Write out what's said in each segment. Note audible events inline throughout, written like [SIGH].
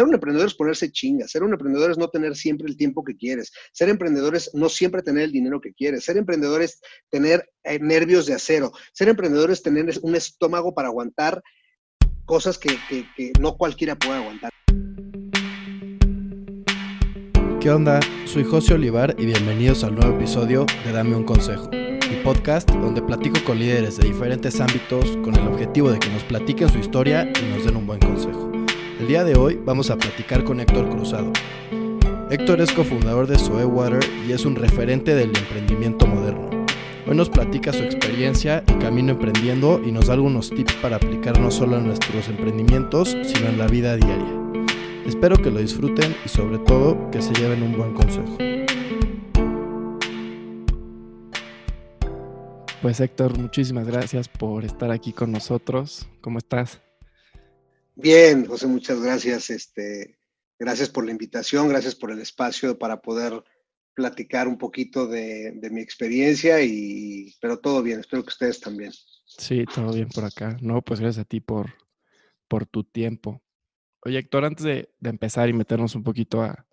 Ser un emprendedor es ponerse chingas. Ser un emprendedor es no tener siempre el tiempo que quieres. Ser emprendedor es no siempre tener el dinero que quieres. Ser emprendedor es tener eh, nervios de acero. Ser emprendedor es tener un estómago para aguantar cosas que, que no cualquiera puede aguantar. ¿Qué onda? Soy José Olivar y bienvenidos al nuevo episodio de Dame un Consejo, mi podcast donde platico con líderes de diferentes ámbitos con el objetivo de que nos platiquen su historia y nos den un buen consejo. El día de hoy vamos a platicar con Héctor Cruzado. Héctor es cofundador de Soewater y es un referente del emprendimiento moderno. Hoy nos platica su experiencia y camino emprendiendo y nos da algunos tips para aplicar no solo en nuestros emprendimientos, sino en la vida diaria. Espero que lo disfruten y sobre todo que se lleven un buen consejo. Pues Héctor, muchísimas gracias por estar aquí con nosotros. ¿Cómo estás? Bien, José, muchas gracias. Este, gracias por la invitación, gracias por el espacio para poder platicar un poquito de, mi experiencia y pero todo bien, espero que ustedes también. Sí, todo bien por acá. No, pues gracias a ti por, por tu tiempo. Oye, Héctor, antes de, empezar y meternos un poquito a,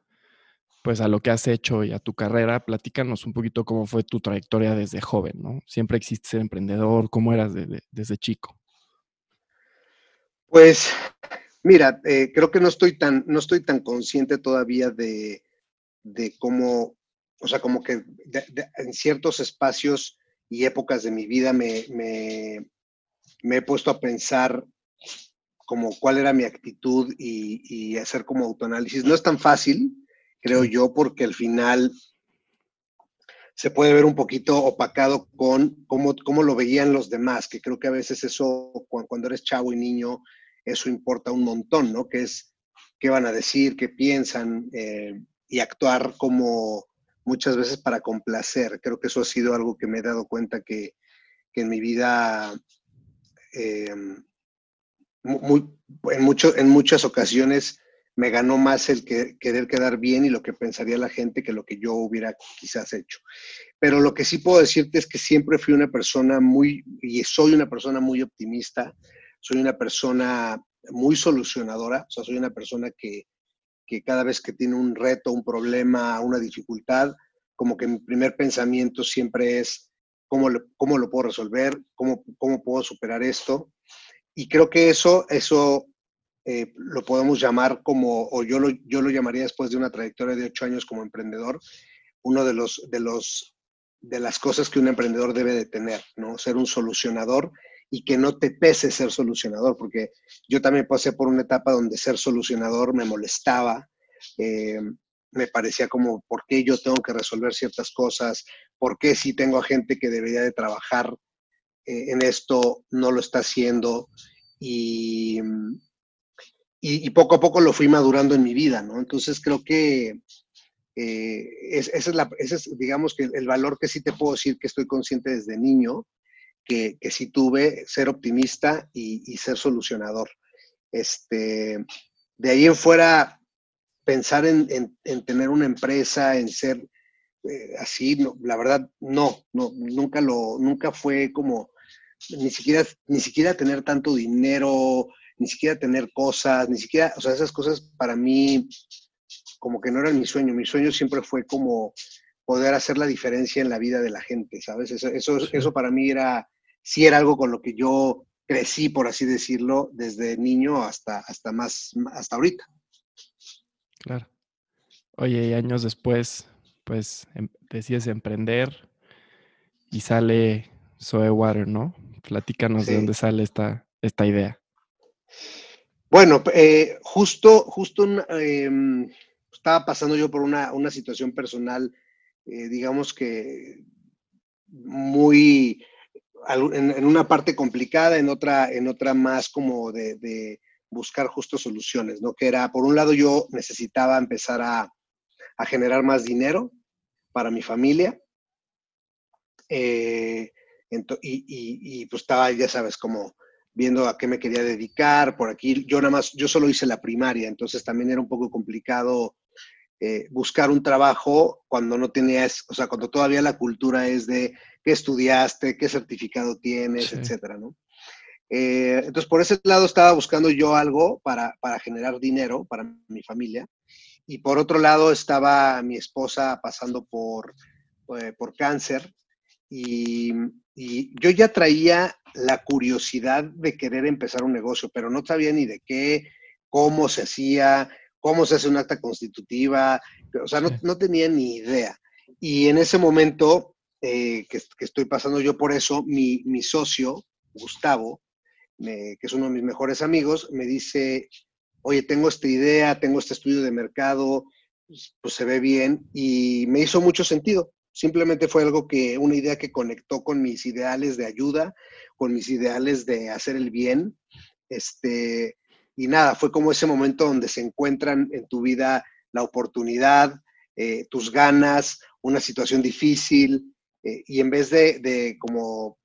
pues a lo que has hecho y a tu carrera, platícanos un poquito cómo fue tu trayectoria desde joven, ¿no? Siempre existe ser emprendedor, ¿cómo eras desde chico? Pues, mira, eh, creo que no estoy tan, no estoy tan consciente todavía de, cómo, o sea, como que en ciertos espacios y épocas de mi vida me, me he puesto a pensar como cuál era mi actitud y, hacer como autoanálisis. No es tan fácil, creo yo, porque al final se puede ver un poquito opacado con cómo, cómo lo veían los demás, que creo que a veces eso, cuando eres chavo y niño, eso importa un montón, ¿no? Que es qué van a decir, qué piensan eh, y actuar como muchas veces para complacer. Creo que eso ha sido algo que me he dado cuenta que, en mi vida eh, en, mucho, en muchas ocasiones me ganó más el que, querer quedar bien y lo que pensaría la gente que lo que yo hubiera quizás hecho. Pero lo que sí puedo decirte es que siempre fui una persona muy, y soy una persona muy optimista, soy una persona muy solucionadora, o sea, soy una persona que, que cada vez que tiene un reto, un problema, una dificultad, como que mi primer pensamiento siempre es cómo, cómo lo puedo resolver, cómo, cómo puedo superar esto. Y creo que eso, eso eh, lo podemos llamar como, o yo lo, yo lo llamaría después de una trayectoria de ocho años como emprendedor, uno de los, de los, de las cosas que un emprendedor debe de tener, ¿no? Ser un solucionador y que no te pese ser solucionador, porque yo también pasé por una etapa donde ser solucionador me molestaba, eh, me parecía como, ¿por qué yo tengo que resolver ciertas cosas? ¿Por qué si tengo a gente que debería de trabajar eh, en esto no lo está haciendo y, y, poco a poco lo fui madurando en mi vida, ¿no? Entonces creo que eh, ese, es la, es, digamos, que el valor que sí te puedo decir que estoy consciente desde niño, que, sí tuve, ser optimista y, ser solucionador. Este, de ahí en fuera, pensar en, en, tener una empresa, en ser eh, así, la verdad, no, no, nunca lo, nunca fue como ni siquiera, ni siquiera tener tanto dinero, ni siquiera tener cosas, ni siquiera, o sea, esas cosas para mí como que no eran mi sueño. Mi sueño siempre fue como poder hacer la diferencia en la vida de la gente, ¿sabes? Eso, eso, eso para mí era, sí era algo con lo que yo crecí, por así decirlo, desde niño hasta, hasta más, hasta ahorita. Claro. Oye, y años después, pues em, decides emprender y sale Soe Water, ¿no? Platícanos de dónde sale esta, esta idea. Bueno, eh, justo, justo em, estaba pasando yo por una, situación personal, eh, digamos que muy, en, una parte complicada, en otra, en otra más como de, buscar justo soluciones, ¿no? Que era, por un lado, yo necesitaba empezar a, generar más dinero para mi familia. Eh, y, pues estaba, ya sabes, como viendo a qué me quería dedicar por aquí. Yo nada más, yo solo hice la primaria, entonces también era un poco complicado eh, buscar un trabajo cuando no tenías, o sea, cuando todavía la cultura es de qué estudiaste, qué certificado tienes, etcétera, ¿no? Eh, entonces, por ese lado estaba buscando yo algo para, generar dinero para mi familia. Y por otro lado estaba mi esposa pasando por, eh, por cáncer y, yo ya traía la curiosidad de querer empezar un negocio, pero no sabía ni de qué, cómo se hacía, cómo se hace un acta constitutiva, o sea, no, tenía ni idea. Y en ese momento eh, que, estoy pasando yo por eso, mi, mi socio, Gustavo, que es uno de mis mejores amigos, me dice, oye, tengo esta idea, tengo este estudio de mercado, pues, pues se ve bien y me hizo mucho sentido. Simplemente fue algo que, una idea que conectó con mis ideales de ayuda, con mis ideales de hacer el bien. Este, y nada, fue como ese momento donde se encuentran en tu vida la oportunidad, eh, tus ganas, una situación difícil, eh, y en vez de, de como,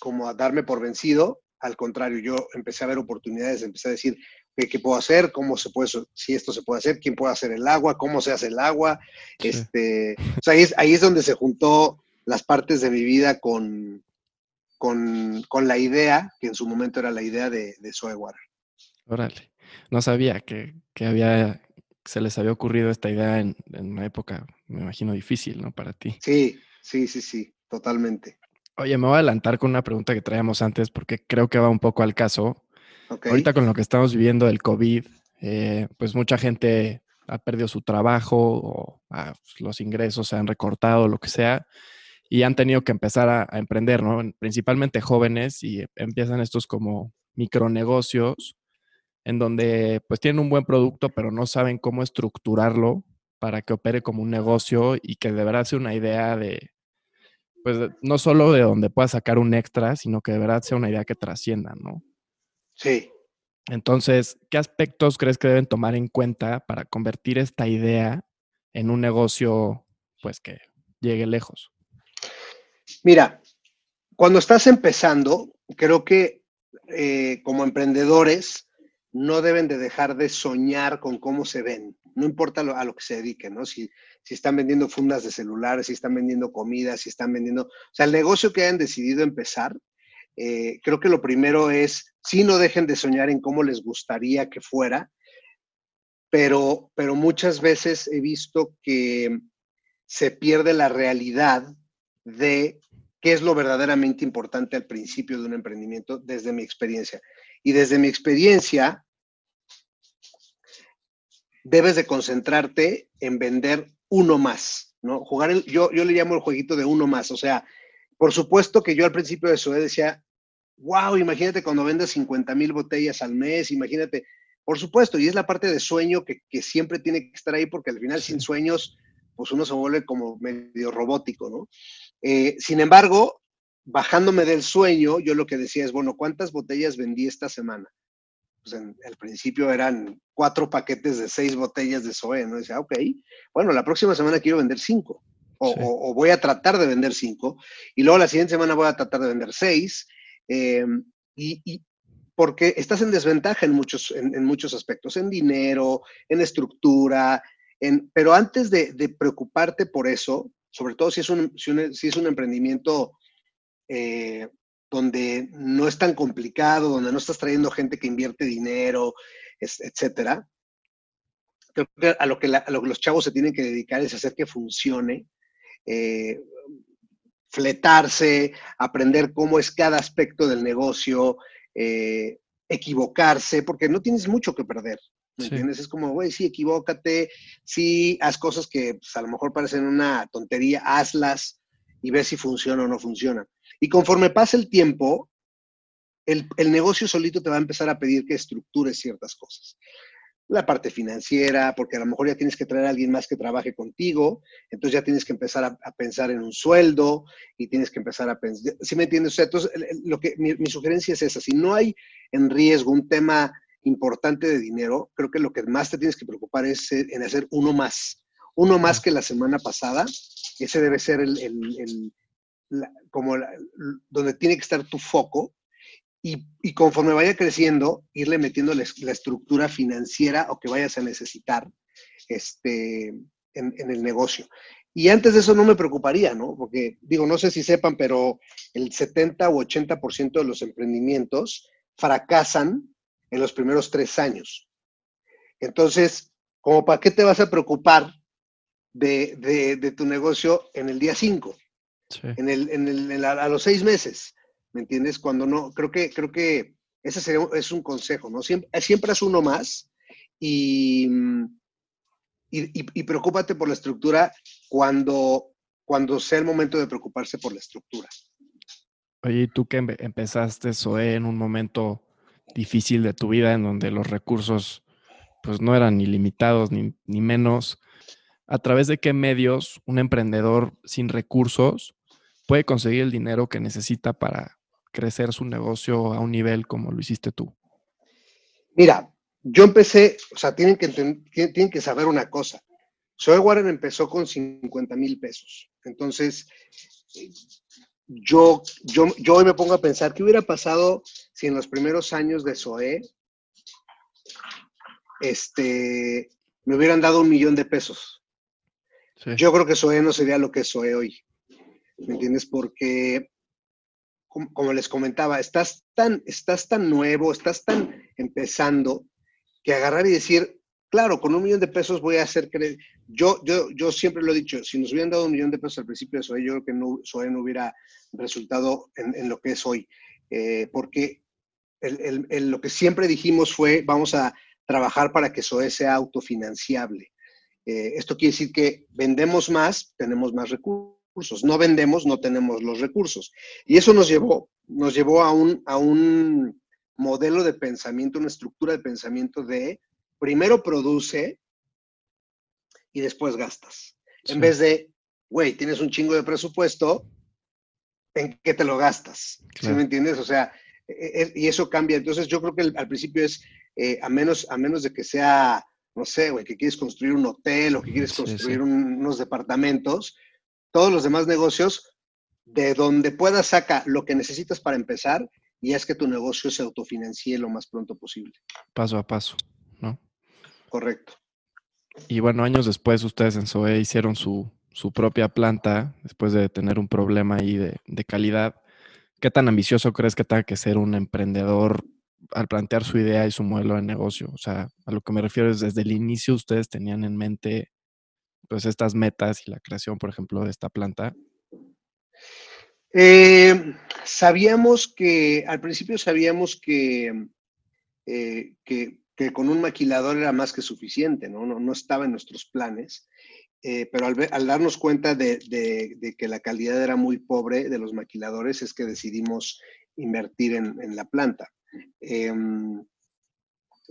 como darme por vencido, al contrario, yo empecé a ver oportunidades, empecé a decir, ¿qué, puedo hacer? ¿Cómo se puede, si esto se puede hacer? ¿Quién puede hacer el agua? ¿Cómo se hace el agua? Este, o sea, ahí es, donde se juntó las partes de mi vida con, con, la idea, que en su momento era la idea de, de Soy Water. Órale, no sabía que, había, se les había ocurrido esta idea en, en una época, me imagino, difícil, ¿no? Para ti. Sí, sí, sí, sí, totalmente. Oye, me voy a adelantar con una pregunta que traíamos antes porque creo que va un poco al caso. Ahorita con lo que estamos viviendo del COVID, eh, pues mucha gente ha perdido su trabajo o ah, pues, los ingresos se han recortado, lo que sea, y han tenido que empezar a, emprender, ¿no? Principalmente jóvenes y empiezan estos como micronegocios en donde pues tienen un buen producto, pero no saben cómo estructurarlo para que opere como un negocio y que de verdad sea una idea de, pues no solo de donde pueda sacar un extra, sino que de verdad sea una idea que trascienda, ¿no? Sí. Entonces, ¿qué aspectos crees que deben tomar en cuenta para convertir esta idea en un negocio, pues que llegue lejos? Mira, cuando estás empezando, creo que eh, como emprendedores no deben de dejar de soñar con cómo se ven, no importa a lo que se dediquen, ¿no? Si si están vendiendo fundas de celulares, si están vendiendo comida, si están vendiendo, o sea, el negocio que hayan decidido empezar, eh, creo que lo primero es, sí no dejen de soñar en cómo les gustaría que fuera, pero, pero muchas veces he visto que se pierde la realidad de qué es lo verdaderamente importante al principio de un emprendimiento desde mi experiencia. Y desde mi experiencia, debes de concentrarte en vender uno más, ¿no? Jugar el, yo, yo le llamo el jueguito de uno más, o sea, por supuesto que yo al principio de eso decía, wow, imagínate cuando vendes 50 mil botellas al mes, imagínate, por supuesto, y es la parte de sueño que, siempre tiene que estar ahí porque al final sin sueños, pues uno se vuelve como medio robótico, ¿no? Eh, sin embargo, bajándome del sueño, yo lo que decía es, bueno, ¿cuántas botellas vendí esta semana? pues en el principio eran cuatro paquetes de seis botellas de Zoe, ¿no? decía, ok, bueno, la próxima semana quiero vender cinco, o, voy a tratar de vender cinco, y luego la siguiente semana voy a tratar de vender seis, em, y, porque estás en desventaja en muchos, en, muchos aspectos, en dinero, en estructura, en, pero antes de, preocuparte por eso, sobre todo si es un, si es un emprendimiento eh, donde no es tan complicado, donde no estás trayendo gente que invierte dinero, etcétera. Creo que a lo que, los chavos se tienen que dedicar es hacer que funcione, eh, fletarse, aprender cómo es cada aspecto del negocio, eh, equivocarse, porque no tienes mucho que perder. ¿Me entiendes? Es como, güey, sí, equivócate, sí, haz cosas que pues, a lo mejor parecen una tontería, hazlas y ve si funciona o no funciona. Y conforme pasa el tiempo, el, negocio solito te va a empezar a pedir que estructures ciertas cosas. La parte financiera, porque a lo mejor ya tienes que traer a alguien más que trabaje contigo, entonces ya tienes que empezar a, pensar en un sueldo y tienes que empezar a pensar, ¿sí me entiendes? entonces, lo que, mi, sugerencia es esa, si no hay en riesgo un tema importante de dinero, creo que lo que más te tienes que preocupar es en hacer uno más, uno más que la semana pasada, ese debe ser el, como donde tiene que estar tu foco y, conforme vaya creciendo, irle metiendo la, estructura financiera o que vayas a necesitar este, en, el negocio. Y antes de eso no me preocuparía, ¿no? Porque digo, no sé si sepan, pero el 70 o 80% de los emprendimientos fracasan en los primeros tres años. Entonces, ¿como para qué te vas a preocupar de, tu negocio en el día 5? En el, en el, a los seis meses, ¿me entiendes? Cuando no, creo que, creo que ese sería, es un consejo, ¿no? Siempre, siempre es uno más y, y, y, preocúpate por la estructura cuando, cuando sea el momento de preocuparse por la estructura. Oye, tú que empezaste SOE en un momento difícil de tu vida en donde los recursos pues no eran ni limitados ni, ni menos, ¿a través de qué medios un emprendedor sin recursos puede conseguir el dinero que necesita para crecer su negocio a un nivel como lo hiciste tú? Mira, yo empecé, o sea, tienen que, tienen que saber una cosa. Soy Warren empezó con 50 mil pesos. Entonces, yo, yo, yo hoy me pongo a pensar, ¿qué hubiera pasado si en los primeros años de SOE este, me hubieran dado un millón de pesos? Yo creo que SOE no sería lo que es SOE hoy. ¿Me entiendes? Porque, como, les comentaba, estás tan, estás tan nuevo, estás tan empezando, que agarrar y decir, claro, con un millón de pesos voy a hacer que yo, yo, yo siempre lo he dicho, si nos hubieran dado un millón de pesos al principio de SOE, yo creo que no, SOE no hubiera resultado en, lo que es hoy. Eh, porque lo que siempre dijimos fue, vamos a trabajar para que SOE sea autofinanciable. Eh, esto quiere decir que vendemos más, tenemos más recursos. No vendemos, no tenemos los recursos. Y eso nos llevó, nos llevó a un, a un modelo de pensamiento, una estructura de pensamiento de primero produce y después gastas. En vez de, güey, tienes un chingo de presupuesto, ¿en qué te lo gastas? ¿Sí me entiendes? O sea, e, e, y eso cambia. Entonces yo creo que al principio es, eh, a, menos, a menos de que sea, no sé, güey, que quieres construir un hotel o que quieres construir unos departamentos, todos los demás negocios, de donde puedas saca lo que necesitas para empezar y es que tu negocio se autofinancie lo más pronto posible. Paso a paso, ¿no? Correcto. Y bueno, años después ustedes en SOE hicieron su, su propia planta después de tener un problema ahí de, de, calidad. ¿Qué tan ambicioso crees que tenga que ser un emprendedor al plantear su idea y su modelo de negocio? O sea, a lo que me refiero es desde el inicio ustedes tenían en mente pues estas metas y la creación, por ejemplo, de esta planta. Eh, sabíamos que, al principio sabíamos que, eh, que, que, con un maquilador era más que suficiente, ¿no? No, no estaba en nuestros planes. Eh, pero al, darnos cuenta de, que la calidad era muy pobre de los maquiladores, es que decidimos invertir en, la planta. Em,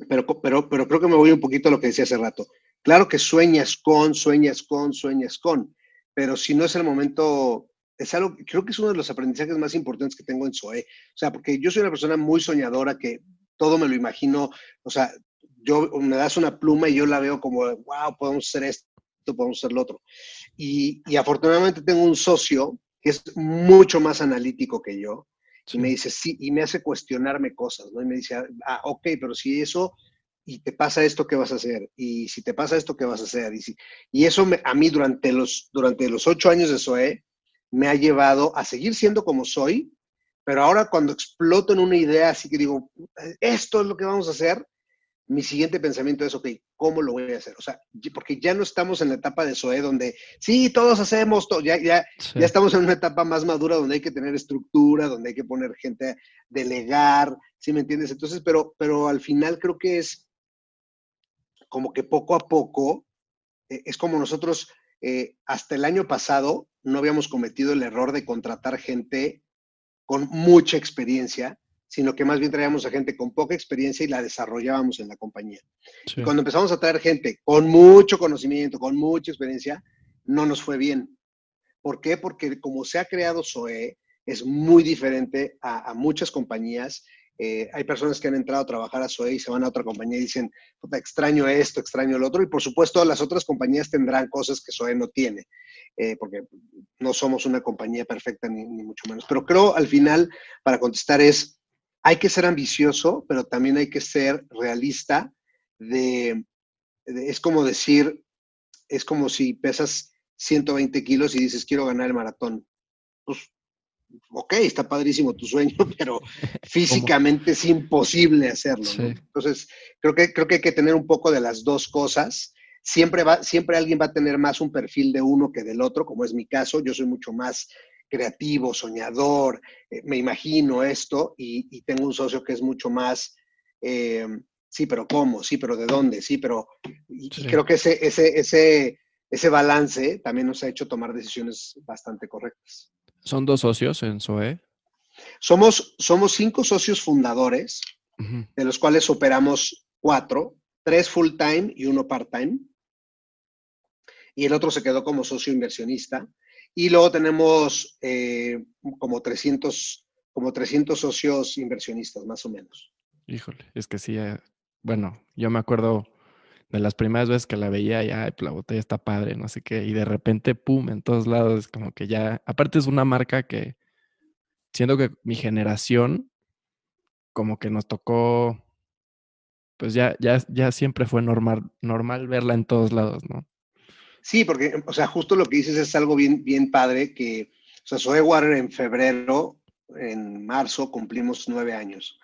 pero, pero, pero creo que me voy un poquito a lo que decía hace rato. Claro que sueñas con, sueñas con, sueñas con, pero si no es el momento, es algo, creo que es uno de los aprendizajes más importantes que tengo en SOE. O sea, porque yo soy una persona muy soñadora que todo me lo imagino, o sea, yo me das una pluma y yo la veo como, wow, podemos hacer esto, podemos hacer lo otro. Y, afortunadamente tengo un socio que es mucho más analítico que yo, y me dice, sí, y me hace cuestionarme cosas, ¿no? Y me dice, ah, ok, pero si eso, y te pasa esto, ¿qué vas a hacer? Y si te pasa esto, ¿qué vas a hacer? Y, si, y eso a mí durante los, durante los ocho años de SOE me ha llevado a seguir siendo como soy, pero ahora cuando exploto en una idea así que digo, esto es lo que vamos a hacer, mi siguiente pensamiento es, ok, ¿cómo lo voy a hacer? O sea, porque ya no estamos en la etapa de SOE donde, sí, todos hacemos, todo, ya, ya, ya estamos en una etapa más madura donde hay que tener estructura, donde hay que poner gente a delegar, ¿sí me entiendes? Entonces, pero, pero al final creo que es como que poco a poco, eh, es como nosotros, eh, hasta el año pasado, no habíamos cometido el error de contratar gente con mucha experiencia, sino que más bien traíamos a gente con poca experiencia y la desarrollábamos en la compañía. Y cuando empezamos a traer gente con mucho conocimiento, con mucha experiencia, no nos fue bien. ¿Por qué? Porque como se ha creado SOE, es muy diferente a, muchas compañías. Eh, hay personas que han entrado a trabajar a SOE y se van a otra compañía y dicen, extraño esto, extraño lo otro. Y por supuesto, las otras compañías tendrán cosas que SOE no tiene, eh, porque no somos una compañía perfecta ni, ni mucho menos. Pero creo al final, para contestar, es hay que ser ambicioso, pero también hay que ser realista de, es como decir, es como si pesas 120 kilos y dices, quiero ganar el maratón. Pues, ok, está padrísimo tu sueño, [LAUGHS] pero [LAUGHS] físicamente es imposible hacerlo. Entonces, creo que, creo que hay que tener un poco de las dos cosas. Siempre, va, siempre alguien va a tener más un perfil de uno que del otro, como es mi caso. Yo soy mucho más creativo, soñador, eh, me imagino esto y, tengo un socio que es mucho más, eh, sí, pero ¿cómo? Sí, pero ¿de dónde? Sí, pero y, creo que ese, ese, ese, ese balance también nos ha hecho tomar decisiones bastante correctas. ¿Son dos socios en SOE? Somos, somos cinco socios fundadores, de los cuales operamos cuatro, tres full time y uno part time. Y el otro se quedó como socio inversionista. Y luego tenemos eh, como, 300, como 300 socios inversionistas, más o menos. Híjole, es que sí, eh, bueno, yo me acuerdo de las primeras veces que la veía, ya la botella está padre, no sé qué, y de repente, pum, en todos lados, es como que ya, aparte es una marca que siento que mi generación, como que nos tocó, pues ya, ya, ya siempre fue normal, normal verla en todos lados, ¿no? Sí, porque, o sea, justo lo que dices es algo bien, bien padre, que, o sea, Soy Water en febrero, en marzo, cumplimos nueve años.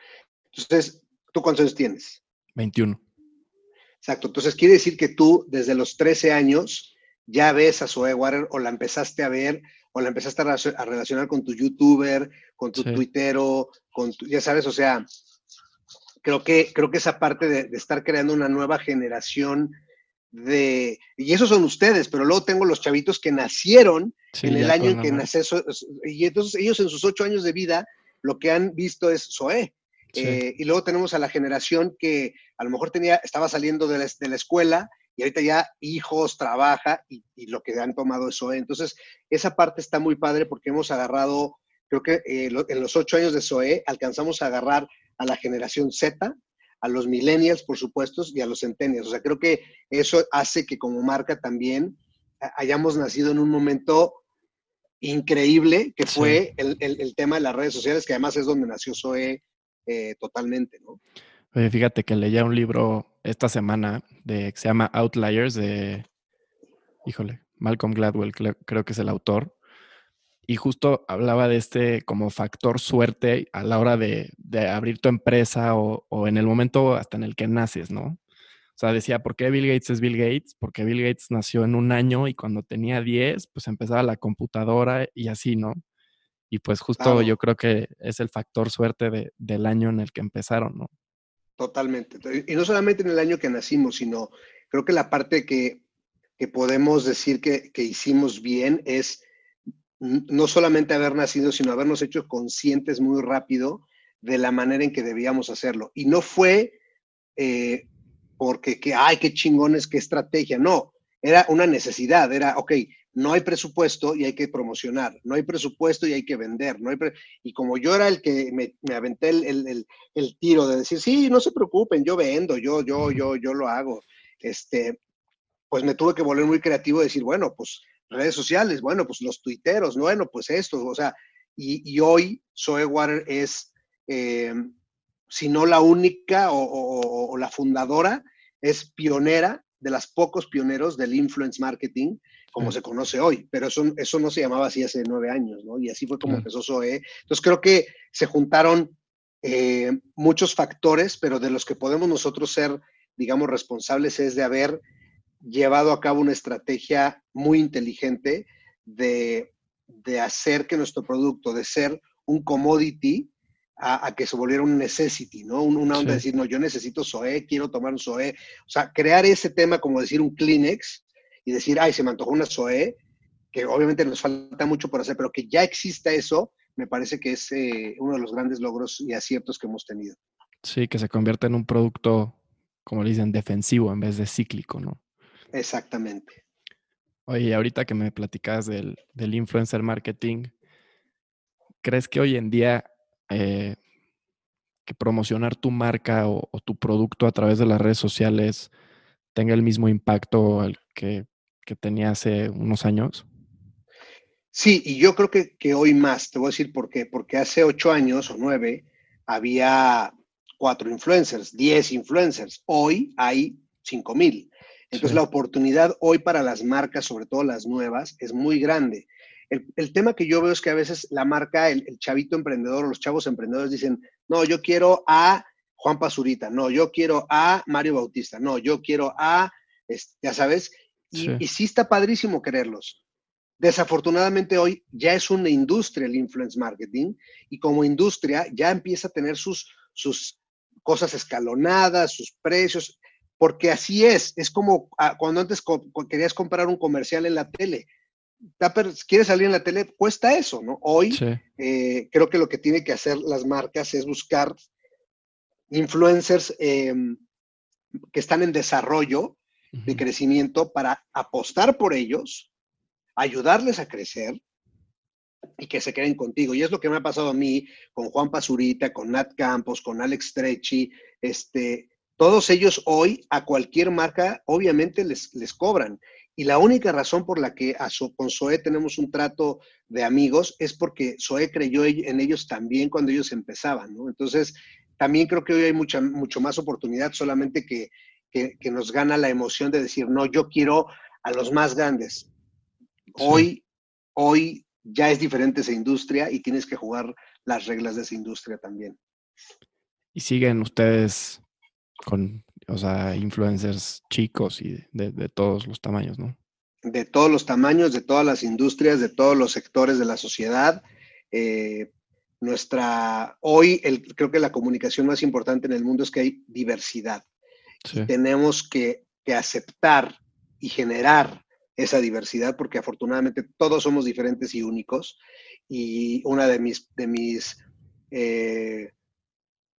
Entonces, ¿tú cuántos años tienes? 21. Exacto. Entonces, quiere decir que tú, desde los 13 años, ya ves a Zoe Water o la empezaste a ver o la empezaste a, relacionar con tu youtuber, con tu tuitero, con tu, ya sabes, o sea, creo que, creo que esa parte de, de estar creando una nueva generación de, y esos son ustedes, pero luego tengo los chavitos que nacieron en el año en que nace, y entonces ellos en sus ocho años de vida lo que han visto es Zoé. Eh, y luego tenemos a la generación que a lo mejor tenía, estaba saliendo de la, escuela y ahorita ya hijos, trabaja y, lo que han tomado es Zoé. Entonces, esa parte está muy padre porque hemos agarrado, creo que eh, en los ocho años de Zoé alcanzamos a agarrar a la generación Z, a los millennials, por supuesto, y a los centennials. O sea, creo que eso hace que como marca también hayamos nacido en un momento increíble, que fue el, tema de las redes sociales, que además es donde nació Zoe eh, totalmente, ¿no? Oye, fíjate que leía un libro esta semana de, que se llama Outliers de, híjole, Malcolm Gladwell, creo que es el autor, y justo hablaba de este como factor suerte a la hora de, abrir tu empresa o, en el momento hasta en el que naces, ¿no? O sea, decía, ¿por qué Bill Gates es Bill Gates? Porque Bill Gates nació en un año y cuando tenía 10, pues empezaba la computadora y así, ¿no? Y pues justo yo creo que es el factor suerte del año en el que empezaron, ¿no? Totalmente. Y no solamente en el año que nacimos, sino creo que la parte que, podemos decir que, que hicimos bien es no solamente haber nacido, sino habernos hecho conscientes muy rápido de la manera en que debíamos hacerlo. Y no fue eh, porque, que, ay, qué chingones, qué estrategia. No, era una necesidad, era, ok, no hay presupuesto y hay que promocionar, no hay presupuesto y hay que vender, no y como yo era el que me, aventé el, el, tiro de decir, sí, no se preocupen, yo vendo, yo, yo, yo, yo lo hago, este, pues me tuve que volver muy creativo y decir, bueno, pues redes sociales, bueno, pues los tuiteros, bueno, pues esto, o sea, y, hoy Zoe Water es, eh, si no la única o, la fundadora, es pionera de las pocos pioneros del influence marketing, como se conoce hoy, pero eso, eso no se llamaba así hace nueve años, ¿no? Y así fue como empezó Zoe. Entonces creo que se juntaron eh, muchos factores, pero de los que podemos nosotros ser, digamos, responsables es de haber llevado a cabo una estrategia muy inteligente de, hacer que nuestro producto, de ser un commodity, a, que se volviera un necessity, ¿no? Una onda de decir, no, yo necesito SOE, quiero tomar un SOE. O sea, crear ese tema como decir un Kleenex y decir, ay, se me antojó una SOE, que obviamente nos falta mucho por hacer, pero que ya exista eso, me parece que es eh, uno de los grandes logros y aciertos que hemos tenido. Sí, que se convierta en un producto, como le dicen, defensivo en vez de cíclico, ¿no? Exactamente. Oye, ahorita que me platicas del, influencer marketing, ¿crees que hoy en día eh, que promocionar tu marca o, tu producto a través de las redes sociales tenga el mismo impacto que, que tenía hace unos años? Sí, y yo creo que, que, hoy más, te voy a decir por qué, porque hace ocho años o nueve había cuatro influencers, diez influencers, hoy hay cinco mil. Entonces la oportunidad hoy para las marcas, sobre todo las nuevas, es muy grande. El, tema que yo veo es que a veces la marca, el, chavito emprendedor o los chavos emprendedores dicen, no, yo quiero a Juan Pazurita, no, yo quiero a Mario Bautista, no, yo quiero a, ya sabes, y y sí está padrísimo quererlos. Desafortunadamente hoy ya es una industria el influence marketing y como industria ya empieza a tener sus, sus cosas escalonadas, sus precios, porque así es, es como ah, cuando antes querías comprar un comercial en la tele. Quieres salir en la tele, cuesta eso, ¿no? Hoy eh, creo que lo que tiene que hacer las marcas es buscar influencers em, que están en desarrollo de crecimiento para apostar por ellos, ayudarles a crecer y que se queden contigo. Y es lo que me ha pasado a mí con Juan Pazurita, con Nat Campos, con Alex Trechi, este, todos ellos hoy a cualquier marca obviamente les, les cobran. Y la única razón por la que a con Zoe tenemos un trato de amigos es porque Zoe creyó en ellos también cuando ellos empezaban, ¿no? Entonces, también creo que hoy hay mucha, mucho más oportunidad, solamente que, que, nos gana la emoción de decir, no, yo quiero a los más grandes. Hoy, hoy ya es diferente esa industria y tienes que jugar las reglas de esa industria también. Y siguen ustedes con, o sea, influencers chicos y de, todos los tamaños, ¿no? De todos los tamaños, de todas las industrias, de todos los sectores de la sociedad. Eh, nuestra, hoy el, creo que la comunicación más importante en el mundo es que hay diversidad. Tenemos que, que aceptar y generar esa diversidad, porque afortunadamente todos somos diferentes y únicos. Y una de mis, de mis eh,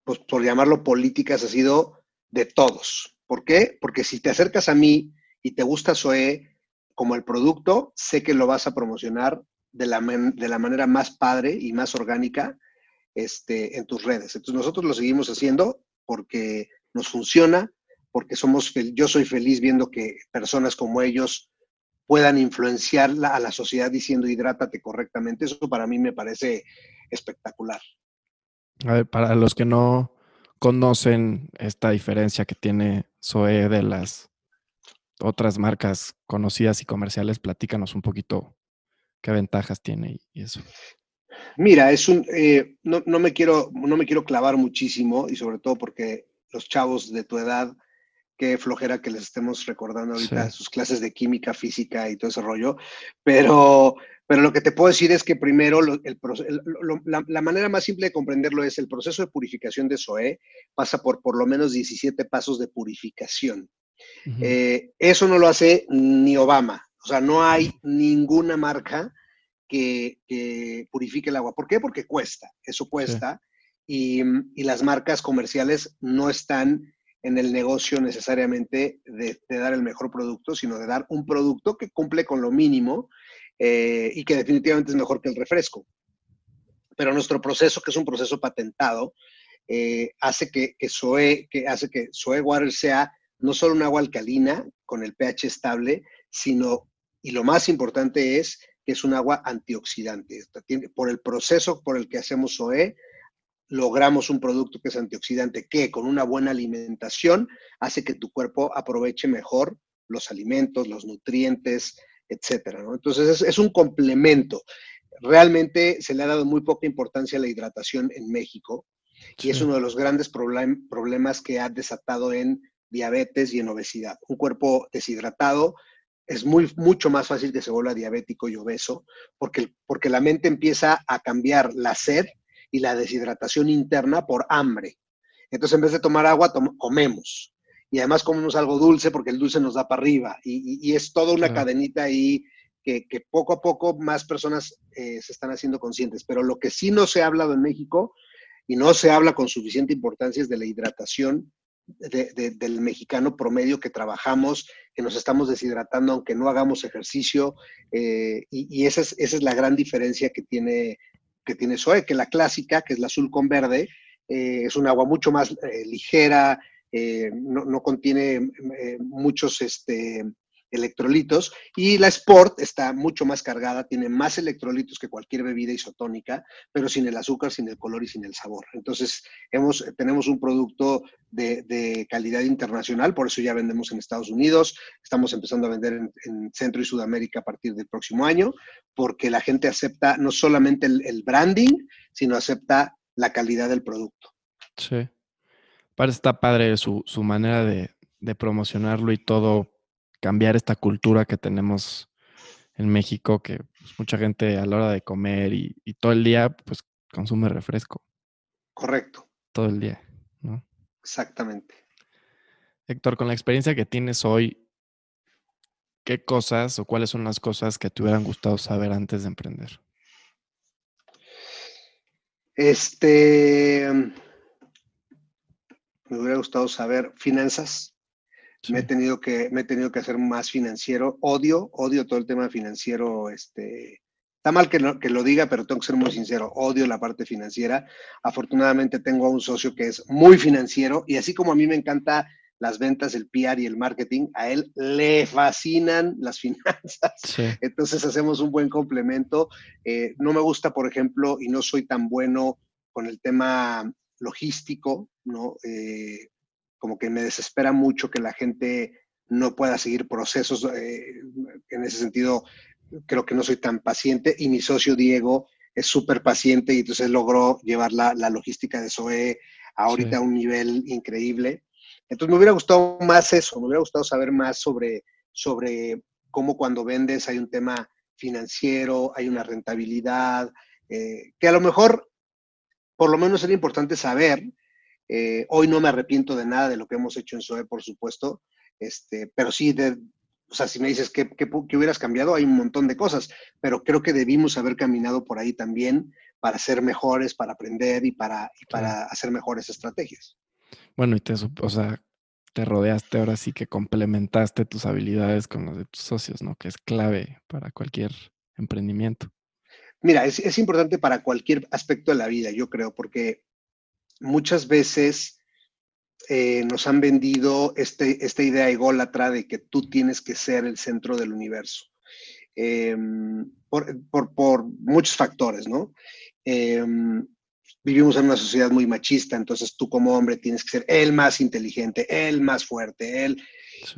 pues por llamarlo políticas, ha sido de todos. ¿Por qué? Porque si te acercas a mí y te gusta SOE como el producto, sé que lo vas a promocionar de la, de la manera más padre y más orgánica este, en tus redes. Entonces nosotros lo seguimos haciendo porque nos funciona, porque somos, yo soy feliz viendo que personas como ellos puedan influenciar a la sociedad diciendo hidrátate correctamente. Eso para mí me parece espectacular. A ver, para los que no conocen esta diferencia que tiene Zoe de las otras marcas conocidas y comerciales, platícanos un poquito qué ventajas tiene y eso. Mira, es un, eh, no, no, me quiero, no me quiero clavar muchísimo y sobre todo porque los chavos de tu edad qué flojera que les estemos recordando ahorita sus clases de química, física y todo ese rollo, pero, pero lo que te puedo decir es que primero la, manera más simple de comprenderlo es el proceso de purificación de SOE pasa por por lo menos 17 pasos de purificación. Eh, eso no lo hace ni Obama, o sea, no hay ninguna marca que, purifique el agua. ¿Por qué? Porque cuesta, eso cuesta. Y, y, las marcas comerciales no están en el negocio necesariamente de, dar el mejor producto, sino de dar un producto que cumple con lo mínimo eh, y que definitivamente es mejor que el refresco. Pero nuestro proceso, que es un proceso patentado, eh, hace que, que, Soe, que hace que Soe Water sea no solo un agua alcalina con el pH estable, sino, y lo más importante es que es un agua antioxidante. Por el proceso por el que hacemos SOE, logramos un producto que es antioxidante que con una buena alimentación hace que tu cuerpo aproveche mejor los alimentos, los nutrientes, etcétera. Entonces es, un complemento. Realmente se le ha dado muy poca importancia a la hidratación en México y es uno de los grandes problemas que ha desatado en diabetes y en obesidad. Un cuerpo deshidratado es muy, mucho más fácil que se vuelva diabético y obeso porque, porque la mente empieza a cambiar la sed y la deshidratación interna por hambre. Entonces, en vez de tomar agua, comemos. Y además comemos algo dulce porque el dulce nos da para arriba. Y, es toda una cadenita ahí que, poco a poco más personas eh, se están haciendo conscientes. Pero lo que sí no se ha hablado en México y no se habla con suficiente importancia es de la hidratación del mexicano promedio que trabajamos, que nos estamos deshidratando aunque no hagamos ejercicio. Eh, y, esa, es, esa es la gran diferencia que tiene que tiene SOE, que la clásica, que es la azul con verde, eh, es un agua mucho más eh, ligera, eh, no, contiene muchos este, electrolitos y la Sport está mucho más cargada, tiene más electrolitos que cualquier bebida isotónica, pero sin el azúcar, sin el color y sin el sabor. Entonces, hemos, tenemos un producto de, calidad internacional, por eso ya vendemos en Estados Unidos, estamos empezando a vender en, Centro y Sudamérica a partir del próximo año, porque la gente acepta no solamente el, branding, sino acepta la calidad del producto. Sí. Parece está padre su, manera de, de promocionarlo y todo cambiar esta cultura que tenemos en México, que pues, mucha gente a la hora de comer y, todo el día, pues consume refresco. Correcto. Todo el día, ¿no? Exactamente. Héctor, con la experiencia que tienes hoy, ¿qué cosas o cuáles son las cosas que te hubieran gustado saber antes de emprender? Este, me hubiera gustado saber finanzas. Me, he tenido que, me he tenido que hacer más financiero. Odio, odio todo el tema financiero. Este, está mal que lo, que lo diga, pero tengo que ser muy sincero. Odio la parte financiera. Afortunadamente tengo a un socio que es muy financiero y así como a mí me encanta las ventas, el PR y el marketing, a él le fascinan las [LAUGHS] finanzas. Entonces hacemos un buen complemento. Eh, no me gusta, por ejemplo, y no soy tan bueno con el tema logístico, ¿no? Eh, como que me desespera mucho que la gente no pueda seguir procesos. Eh, en ese sentido, creo que no soy tan paciente y mi socio Diego es súper paciente y entonces logró llevar la, logística de SOE ahorita a un nivel increíble. Entonces me hubiera gustado más eso, me hubiera gustado saber más sobre, sobre cómo cuando vendes hay un tema financiero, hay una rentabilidad, eh, que a lo mejor, por lo menos era importante saber, eh, hoy no me arrepiento de nada de lo que hemos hecho en SOE, por supuesto, este, pero sí, de, o sea, si me dices que, hubieras cambiado, hay un montón de cosas, pero creo que debimos haber caminado por ahí también para ser mejores, para aprender y para, para hacer mejores estrategias. Bueno, y te, o sea, te rodeaste ahora sí que complementaste tus habilidades con las de tus socios, ¿no? Que es clave para cualquier emprendimiento. Mira, es, es importante para cualquier aspecto de la vida, yo creo, porque muchas veces eh, nos han vendido este, esta idea ególatra de que tú tienes que ser el centro del universo. Em, por, muchos factores, ¿no? Em, vivimos en una sociedad muy machista, entonces tú como hombre tienes que ser el más inteligente, el más fuerte, él.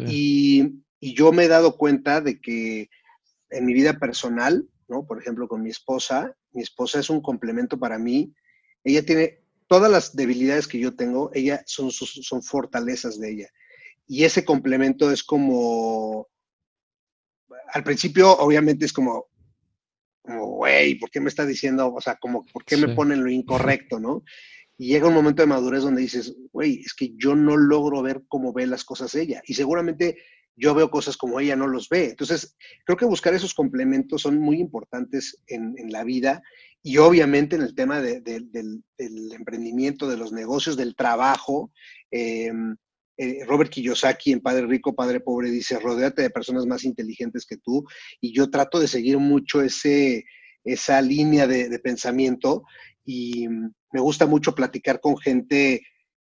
Y, y, yo me he dado cuenta de que en mi vida personal, ¿no? Por ejemplo, con mi esposa, mi esposa es un complemento para mí. Ella tiene todas las debilidades que yo tengo, ella son, son fortalezas de ella. Y ese complemento es como, al principio obviamente es como, como, güey, ¿por qué me está diciendo? O sea, como, ¿por qué me ponen lo incorrecto, no? Y llega un momento de madurez donde dices, güey, es que yo no logro ver cómo ve las cosas ella. Y seguramente yo veo cosas como ella no los ve. Entonces, creo que buscar esos complementos son muy importantes en, en la vida y obviamente en el tema del, emprendimiento, de los negocios, del trabajo. Em, eh, Robert Kiyosaki en Padre Rico, Padre Pobre dice, rodéate de personas más inteligentes que tú. Y yo trato de seguir mucho ese, esa línea de, pensamiento y me gusta mucho platicar con gente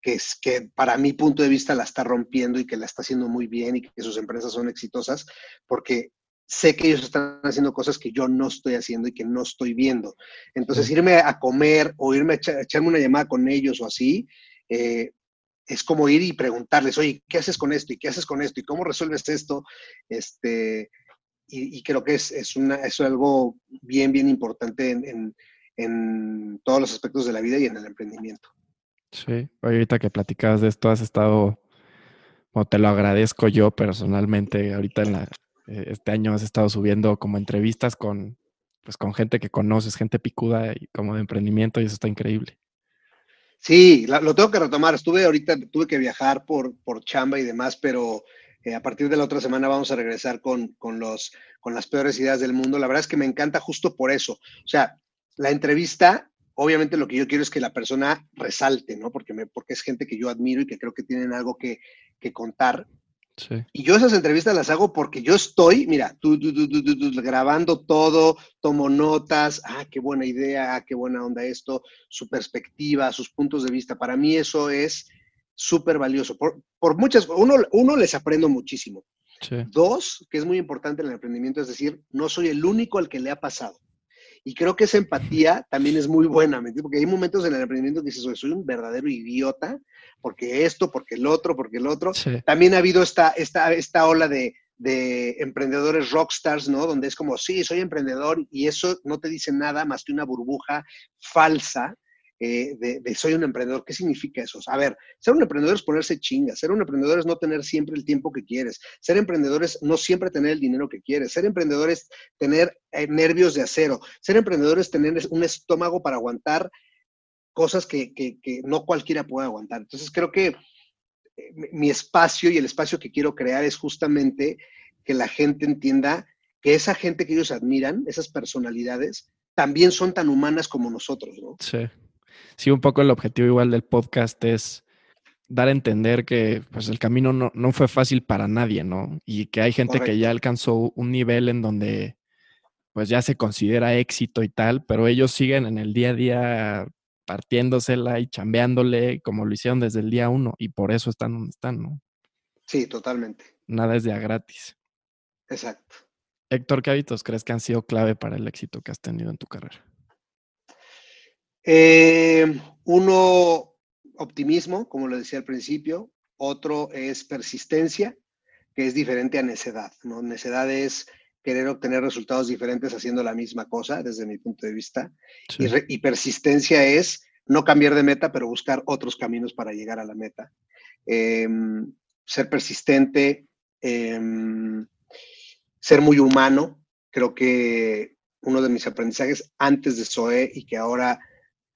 que, es, que para mi punto de vista la está rompiendo y que la está haciendo muy bien y que sus empresas son exitosas, porque sé que ellos están haciendo cosas que yo no estoy haciendo y que no estoy viendo. Entonces, irme a comer o irme a, echarme una llamada con ellos o así, eh, es como ir y preguntarles, oye, ¿qué haces con esto? ¿Y qué haces con esto? ¿Y cómo resuelves esto? Este, y, creo que es, es, una, es algo bien, bien importante en, en, todos los aspectos de la vida y en el emprendimiento. Sí, ahorita que platicabas de esto, has estado, o te lo agradezco yo personalmente, ahorita en la, este año has estado subiendo como entrevistas con, pues, con gente que conoces, gente picuda y como de emprendimiento y eso está increíble. Sí, lo tengo que retomar. Estuve ahorita, tuve que viajar por, por chamba y demás, pero eh, a partir de la otra semana vamos a regresar con, los, con las peores ideas del mundo. La verdad es que me encanta justo por eso. O sea, la entrevista, obviamente lo que yo quiero es que la persona resalte, ¿no? Porque, me, porque es gente que yo admiro y que creo que tienen algo que, que contar. Y yo esas entrevistas las hago porque yo estoy, mira, tú, grabando todo, tomo notas, ah, qué buena idea, ah, qué buena onda esto, su perspectiva, sus puntos de vista. Para mí eso es súper valioso. Por, muchas, uno, uno les aprendo muchísimo. Dos, que es muy importante en el emprendimiento, es decir, no soy el único al que le ha pasado. Y creo que esa empatía también es muy buena, porque hay momentos en el emprendimiento que dices, soy un verdadero idiota, porque esto, porque el otro, porque el otro. También ha habido esta, esta, esta ola de, de emprendedores rockstars, ¿no? Donde es como, sí, soy emprendedor y eso no te dice nada más que una burbuja falsa eh, de, soy un emprendedor. ¿Qué significa eso? A ver, ser un emprendedor es ponerse chingas, ser un emprendedor es no tener siempre el tiempo que quieres, ser emprendedor es no siempre tener el dinero que quieres, ser emprendedor es tener eh, nervios de acero, ser emprendedor es tener un estómago para aguantar cosas que, que no cualquiera puede aguantar. Entonces creo que eh, mi espacio y el espacio que quiero crear es justamente que la gente entienda que esa gente que ellos admiran, esas personalidades, también son tan humanas como nosotros, ¿no? Sí sí, un poco el objetivo igual del podcast es dar a entender que pues el camino no, no fue fácil para nadie, ¿no? Y que hay gente que ya alcanzó un nivel en donde pues ya se considera éxito y tal, pero ellos siguen en el día a día partiéndosela y chambeándole como lo hicieron desde el día uno y por eso están donde están, ¿no? Sí, totalmente. Nada es de a gratis. Exacto. Héctor, ¿qué hábitos crees que han sido clave para el éxito que has tenido en tu carrera? Eh, uno, optimismo, como lo decía al principio. Otro es persistencia, que es diferente a necedad. ¿no? Necedad es querer obtener resultados diferentes haciendo la misma cosa, desde mi punto de vista. Y, persistencia es no cambiar de meta, pero buscar otros caminos para llegar a la meta. Em, ser persistente, em, ser muy humano. Creo que uno de mis aprendizajes antes de SOE y que ahora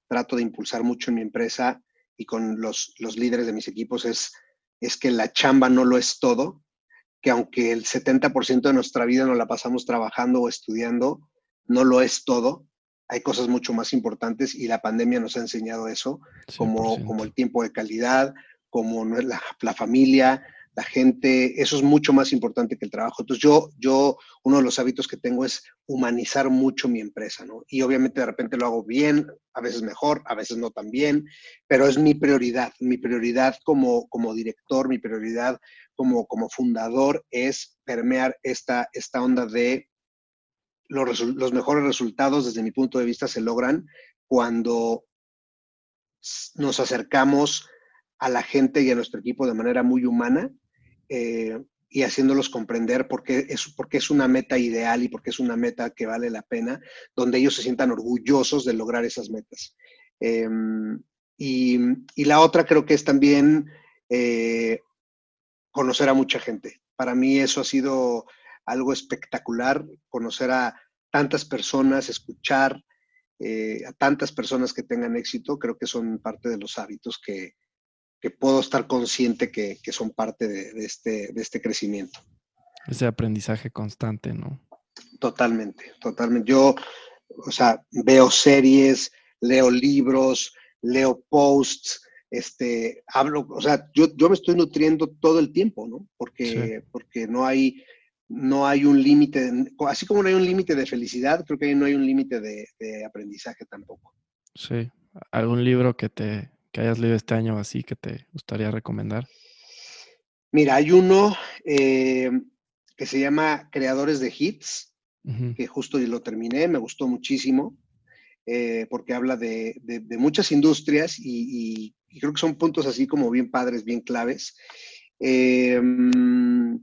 trato de impulsar mucho en mi empresa y con los, los líderes de mis equipos es, es que la chamba no lo es todo, que aunque el 70% de nuestra vida nos la pasamos trabajando o estudiando, no lo es todo. Hay cosas mucho más importantes y la pandemia nos ha enseñado eso, como, como el tiempo de calidad, como la, la familia, la gente, eso es mucho más importante que el trabajo. Entonces yo, yo, uno de los hábitos que tengo es humanizar mucho mi empresa, ¿no? Y obviamente de repente lo hago bien, a veces mejor, a veces no tan bien, pero es mi prioridad, mi prioridad como, como director, mi prioridad como, como fundador es permear esta, esta onda de los, los mejores resultados desde mi punto de vista se logran cuando nos acercamos a la gente y a nuestro equipo de manera muy humana eh, y haciéndolos comprender por qué, es, porque es una meta ideal y porque es una meta que vale la pena, donde ellos se sientan orgullosos de lograr esas metas. Em, y, y, la otra creo que es también eh, conocer a mucha gente. Para mí eso ha sido algo espectacular, conocer a tantas personas, escuchar eh, a tantas personas que tengan éxito, creo que son parte de los hábitos que, que puedo estar consciente que, son parte de, este, de este crecimiento. Ese aprendizaje constante, ¿no? Totalmente, totalmente. Yo, o sea, veo series, leo libros, leo posts, este, hablo, o sea, yo, yo me estoy nutriendo todo el tiempo, ¿no? Porque, porque no hay, no hay un límite, así como no hay un límite de felicidad, creo que no hay un límite de, de aprendizaje tampoco. Sí, algún libro que te, que hayas leído este año así que te gustaría recomendar? Mira, hay uno eh, que se llama Creadores de Hits, que justo lo terminé, me gustó muchísimo, eh, porque habla de, muchas industrias y, creo que son puntos así como bien padres, bien claves. Eh, no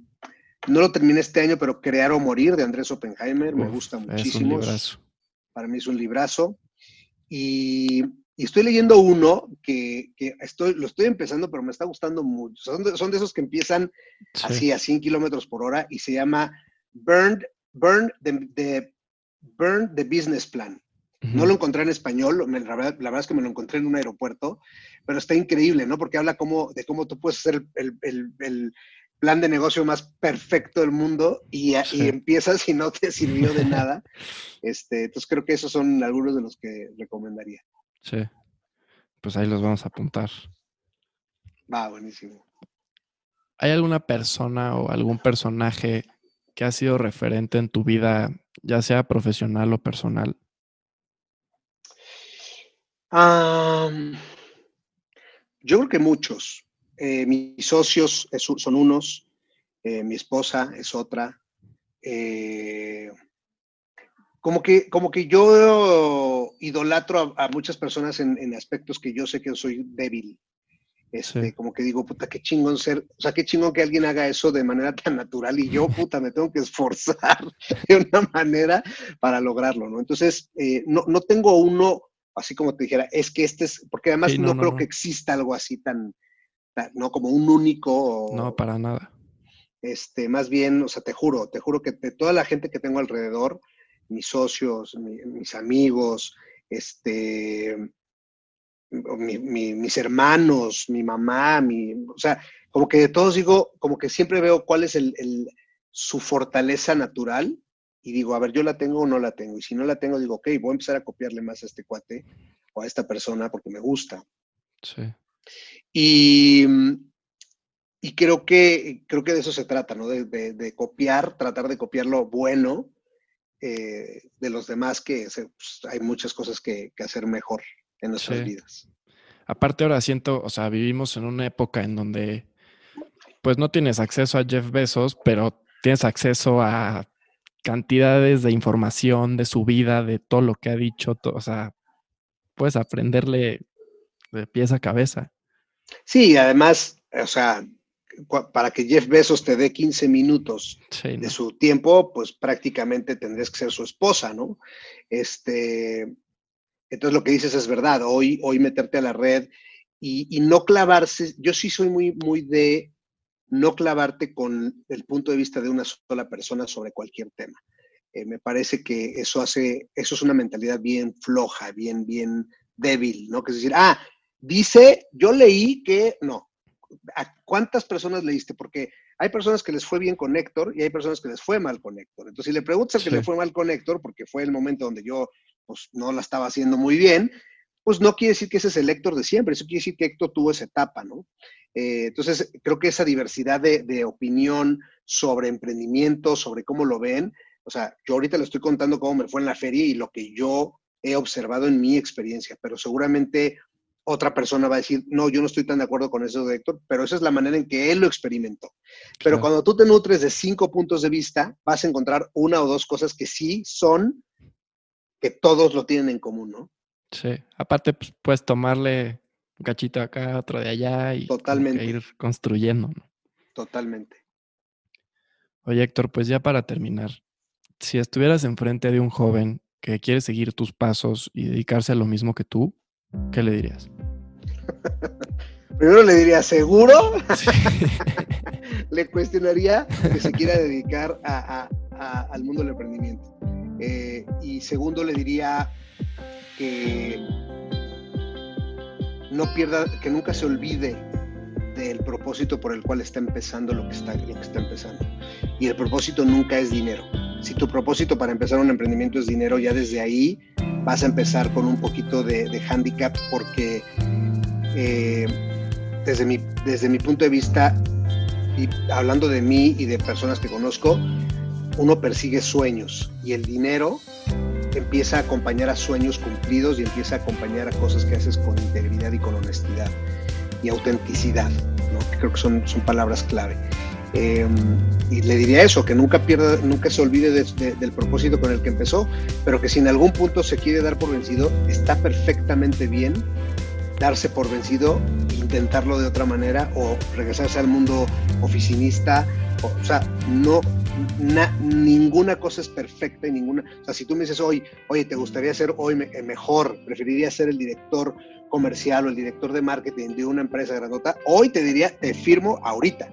lo terminé este año, pero Crear o Morir de Andrés Oppenheimer me gusta muchísimo. Para mí es un librazo. Y y estoy leyendo uno que, estoy, lo estoy empezando, pero me está gustando mucho. Son de, esos que empiezan así a 100 kilómetros por hora y se llama Burn, Burn, the, Burn the Business Plan. No lo encontré en español, la, verdad, es que me lo encontré en un aeropuerto, pero está increíble, ¿no? Porque habla cómo, de cómo tú puedes hacer el, plan de negocio más perfecto del mundo y, y, empiezas y no te sirvió de [LAUGHS] nada. Este, entonces creo que esos son algunos de los que recomendaría. Sí. Pues ahí los vamos a apuntar. Va, buenísimo. ¿Hay alguna persona o algún personaje que ha sido referente en tu vida, ya sea profesional o personal? yo creo que muchos. Eh, mis socios son unos. eh, mi esposa es otra. Eh, como, que, como que yo idolatro a, muchas personas en, aspectos que yo sé que soy débil. Este, Como que digo, puta, qué chingón ser, o sea, qué chingón que alguien haga eso de manera [LAUGHS] tan natural y yo, puta, me tengo que esforzar [LAUGHS] de una manera para lograrlo, ¿no? Entonces, eh, no, no tengo uno, así como te dijera, es que este es, porque además no, creo que exista algo así tan, no como un único. No, para nada. Este, más bien, o sea, te juro, te juro que de toda la gente que tengo alrededor, mis socios, mis amigos, este, mis hermanos, mi mamá, mi, o sea, como que de todos digo, como que siempre veo cuál es el, su fortaleza natural y digo, a ver, yo la tengo o no la tengo. Y si no la tengo, digo, ok, voy a empezar a copiarle más a este cuate o a esta persona porque me gusta. Sí. Y, y creo, que, creo que de eso se trata, ¿no? De, copiar, tratar de copiar lo bueno eh, de los demás, que pues, hay muchas cosas que, hacer mejor en nuestras vidas. Aparte ahora siento, o sea, vivimos en una época en donde pues no tienes acceso a Jeff Bezos, pero tienes acceso a cantidades de información de su vida, de todo lo que ha dicho, o sea, puedes aprenderle de pies a cabeza. Sí, además, o sea, para que Jeff Bezos te dé 15 minutos de su tiempo, pues prácticamente tendrías que ser su esposa, ¿no? Este, entonces lo que dices es verdad, hoy, hoy meterte a la red y, no clavarse, yo sí soy muy, muy de no clavarte con el punto de vista de una sola persona sobre cualquier tema. Eh, me parece que eso hace, eso es una mentalidad bien floja, bien, bien débil, ¿no? Que es decir, ah, Dice, yo leí que, no, ¿a cuántas personas leíste? Porque hay personas que les fue bien con Héctor y hay personas que les fue mal con Héctor. Entonces, si le preguntas al que le fue mal con Héctor, porque fue el momento donde yo pues, no la estaba haciendo muy bien, pues no quiere decir que ese es el Héctor de siempre, eso quiere decir que Héctor tuvo esa etapa, ¿no? Eh, entonces, creo que esa diversidad de, de, opinión sobre emprendimiento, sobre cómo lo ven, o sea, yo ahorita le estoy contando cómo me fue en la feria y lo que yo he observado en mi experiencia, pero seguramente otra persona va a decir, no, yo no estoy tan de acuerdo con eso de Héctor, pero esa es la manera en que él lo experimentó. Pero cuando tú te nutres de cinco puntos de vista, vas a encontrar una o dos cosas que sí son, que todos lo tienen en común, ¿no? Sí, aparte pues, puedes tomarle un cachito acá, otro de allá y Totalmente. ir construyendo. ¿no? Totalmente. Oye, Héctor, pues ya para terminar, si estuvieras enfrente de un joven que quiere seguir tus pasos y dedicarse a lo mismo que tú, ¿qué le dirías? [LAUGHS] Primero le diría, ¿seguro? [LAUGHS] [LAUGHS] le cuestionaría que se quiera dedicar al mundo del emprendimiento. Eh, y segundo le diría que no pierda, que nunca se olvide del propósito por el cual está empezando lo que está, lo que está empezando. Y el propósito nunca es dinero. Si tu propósito para empezar un emprendimiento es dinero, ya desde ahí vas a empezar con un poquito de, de handicap porque eh, desde, mi, desde mi punto de vista, y hablando de mí y de personas que conozco, uno persigue sueños y el dinero empieza a acompañar a sueños cumplidos y empieza a acompañar a cosas que haces con integridad y con honestidad y autenticidad, ¿no? creo que son, son palabras clave. Em, y le diría eso, que nunca pierda, nunca se olvide del propósito con el que empezó, pero que si en algún punto se quiere dar por vencido, está perfectamente bien darse por vencido, intentarlo de otra manera o regresarse al mundo oficinista. O, sea, no, ninguna cosa es perfecta y ninguna. O sea, si tú me dices hoy, oye, ¿te gustaría ser hoy mejor? ¿Preferiría ser el director comercial o el director de marketing de una empresa grandota? Hoy te diría, te firmo ahorita.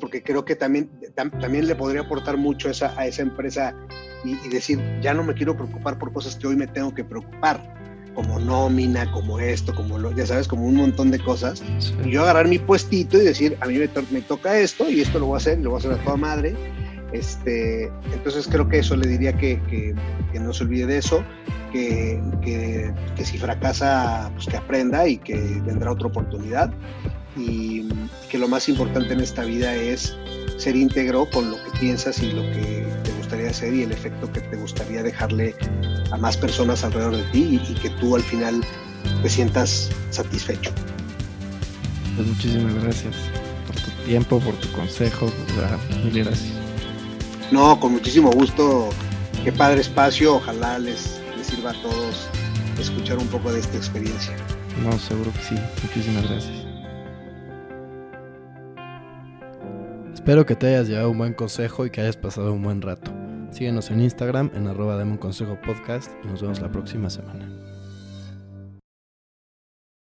Porque creo que también, también le podría aportar mucho esa, a esa empresa y, decir, ya no me quiero preocupar por cosas que hoy me tengo que preocupar, como nómina, como esto, como lo, ya sabes, como un montón de cosas. Y yo agarrar mi puestito y decir, a mí me, me, toca esto y esto lo voy a hacer, lo voy a hacer a toda madre. Este, entonces creo que eso le diría que, que, que no se olvide de eso, que, que, si fracasa, pues que aprenda y que tendrá otra oportunidad y que lo más importante en esta vida es ser íntegro con lo que piensas y lo que te gustaría hacer y el efecto que te gustaría dejarle a más personas alrededor de ti y, que tú al final te sientas satisfecho. Pues muchísimas gracias. por tu tiempo, por tu consejo. mil gracias. No, con muchísimo gusto. Qué padre espacio. Ojalá les, les sirva a todos escuchar un poco de esta experiencia. No, seguro que sí. Muchísimas gracias. Espero que te hayas llevado un buen consejo y que hayas pasado un buen rato. Síguenos en Instagram en arroba Consejo Podcast y nos vemos la próxima semana.